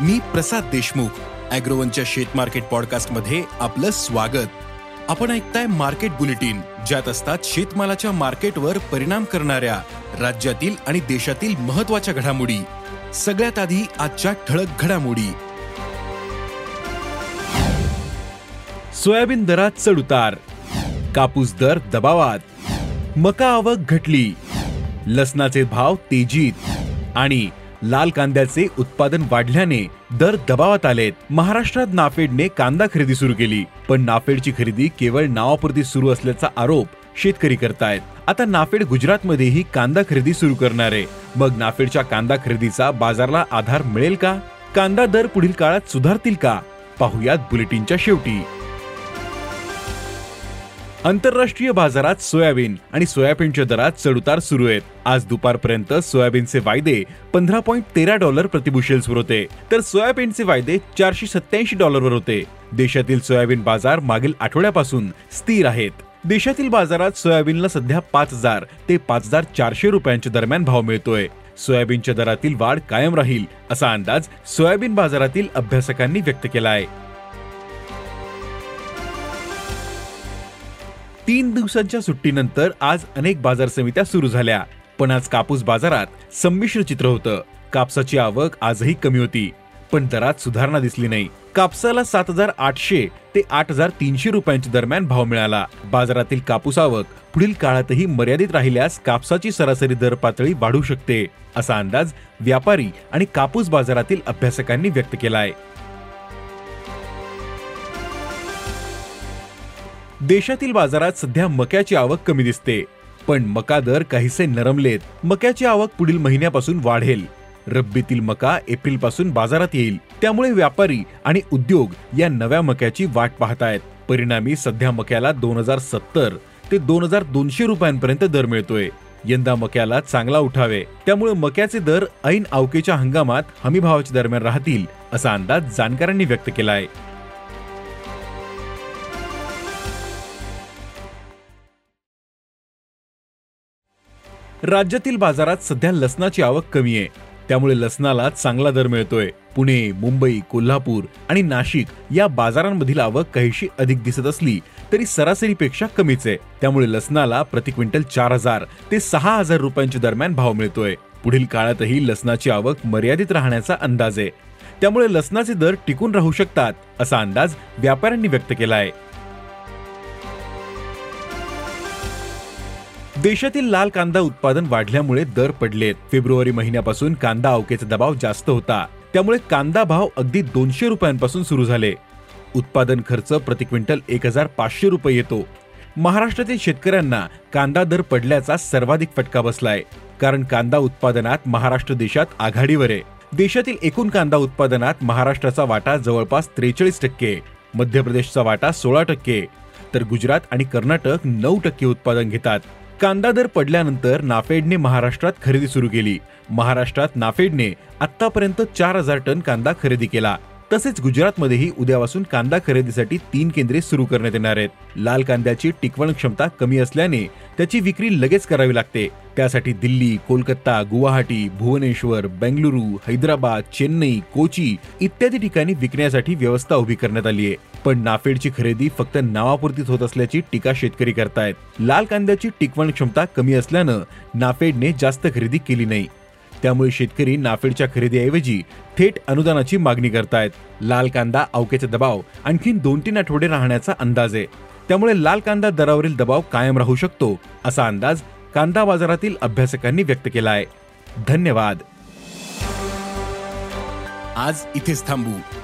मी प्रसाद देशमुख अॅग्रोवनच्या शेत मार्केट पॉडकास्टमध्ये आपलं स्वागत. आपण ऐकताय मार्केट बुलेटिन ज्यात असतात शेतमालाच्या मार्केटवर परिणाम करणाऱ्या राज्यातील आणि देशातील महत्त्वाच्या घडामोडी. सगळ्यात आधी आजच्या ठळक घडामोडी. सोयाबीन दरात चढ उतार कापूस दर दबावात मका आवक घटली लसणाचे भाव तेजीत आणि लाल कांद्याचे उत्पादन वाढल्याने दर दबावात आलेत. महाराष्ट्रात नाफेडने कांदा खरेदी सुरू केली पण नाफेडची खरेदी केवळ नावापुरती सुरू असल्याचा आरोप शेतकरी करतायत. आता नाफेड गुजरातमध्येही कांदा खरेदी सुरू करणार. आहे मग नाफेडच्या कांदा खरेदीचा बाजारला आधार मिळेल का? कांदा दर पुढील काळात सुधारतील का? पाहुयात बुलेटिनच्या शेवटी. आंतरराष्ट्रीय बाजारात सोयाबीन आणि सोयाबीनच्या दरात चढउतार सुरू आहेत. आज दुपारपर्यंत सोयाबीनचे वायदे पंधरा पॉईंट तेरा डॉलर प्रतिबुशेल्सवर होते. तर सोयाबीनचे वायदे चारशे सत्याऐंशी डॉलरवर होते. देशातील सोयाबीन बाजार मागील आठवड्यापासून स्थिर आहेत. देशातील बाजारात सोयाबीनला सध्या पाच हजार ते पाच हजार चारशे रुपयांच्या दरम्यान भाव मिळतोय. सोयाबीनच्या दरातील वाढ कायम राहील असा अंदाज सोयाबीन बाजारातील अभ्यासकांनी व्यक्त केला आहे तीन दिवसांच्या सुट्टीनंतर आज अनेक बाजार समित्या सुरू झाल्या. पण आज कापूस बाजारात संमिश्र चित्र होतं. कापसाची आवक आजही कमी होती. पण दरात सुधारणा दिसली नाही. कापसाला सात हजार आठशे ते आठ हजार तीनशे रुपयांच्या दरम्यान भाव मिळाला. बाजारातील कापूस आवक पुढील काळातही मर्यादित राहिल्यास कापसाची सरासरी दर पातळी वाढू शकते असा अंदाज व्यापारी आणि कापूस बाजारातील अभ्यासकांनी व्यक्त केलाय. देशातील बाजारात सध्या मक्याची आवक कमी दिसते. पण मका दर काहीसे नरमलेत. मक्याची आवक पुढील महिन्यापासून वाढेल. रब्बीतील मका एप्रिलपासून बाजारात येईल. त्यामुळे व्यापारी आणि उद्योग या नव्या मक्याची वाट पाहतायत. परिणामी सध्या मक्याला दोन हजार सत्तर ते दोन हजार दोनशे रुपयांपर्यंत दर मिळतोय. यंदा मक्याला चांगला उठावे. त्यामुळे मक्याचे दर ऐन अवकेच्या हंगामात हमीभावाच्या दरम्यान राहतील असा अंदाज जाणकारांनी व्यक्त केला आहे राज्यातील बाजारात सध्या लसणाची आवक कमी आहे. त्यामुळे लसणाला चांगला दर मिळतोय. पुणे मुंबई कोल्हापूर आणि नाशिक या बाजारांमधील आवक काहीशी अधिक दिसत असली तरी सरासरीपेक्षा कमीच आहे. त्यामुळे लसणाला प्रति क्विंटल चार हजार ते सहा हजार रुपयांच्या दरम्यान भाव मिळतोय. पुढील काळातही लसणाची आवक मर्यादित राहण्याचा अंदाज आहे. त्यामुळे लसणाचे दर टिकून राहू शकतात असा अंदाज व्यापाऱ्यांनी व्यक्त केला आहे देशातील लाल कांदा उत्पादन वाढल्यामुळे दर पडलेत. फेब्रुवारी महिन्यापासून कांदा अवकेचा दबाव जास्त होता. त्यामुळे कांदा भाव अगदी दोनशे रुपयांपासून सुरू झाले. उत्पादन खर्च प्रति क्विंटल एक हजार पाचशे रुपये येतो. महाराष्ट्रातील शेतकऱ्यांना कांदा दर पडल्याचा सर्वाधिक फटका बसलाय. कारण कांदा उत्पादनात महाराष्ट्र देशात आघाडीवर आहे. देशातील एकूण कांदा उत्पादनात महाराष्ट्राचा वाटा जवळपास त्रेचाळीस टक्के मध्य प्रदेशचा वाटा सोळा टक्के. तर गुजरात आणि कर्नाटक नऊ टक्के उत्पादन घेतात. कांदा दर पडल्यानंतर नाफेडने महाराष्ट्रात खरेदी सुरू केली. महाराष्ट्रात नाफेडने आतापर्यंत चार हजार टन कांदा खरेदी केला. तसेच गुजरातमध्येही उद्यापासून कांदा खरेदीसाठी तीन केंद्रे सुरू करण्यात येणार आहेत. लाल कांद्याची टिकवण क्षमता कमी असल्याने त्याची विक्री लगेच करावी लागते. त्यासाठी दिल्ली कोलकाता गुवाहाटी भुवनेश्वर बेंगलुरू हैदराबाद चेन्नई कोची इत्यादी ठिकाणी विकण्यासाठी व्यवस्था उभी करण्यात आली आहे. पण नाफेडची खरेदी फक्त नावापुरतीच होत असल्याची टीका शेतकरी करतायत. लाल कांद्याची टिकवण क्षमता कमी असल्यानं नाफेडने जास्त खरेदी केली नाही. त्यामुळे शेतकरी नाफेडच्या खरेदीऐवजी थेट अनुदानाची मागणी करतायत. लाल कांदा अवक्याचा दबाव आणखीन दोन तीन आठवडे राहण्याचा अंदाज आहे. त्यामुळे लाल कांदा दरावरील दबाव कायम राहू शकतो असा अंदाज कांदा बाजारातील अभ्यासकांनी व्यक्त केला आहे धन्यवाद. आज इथेच थांबू.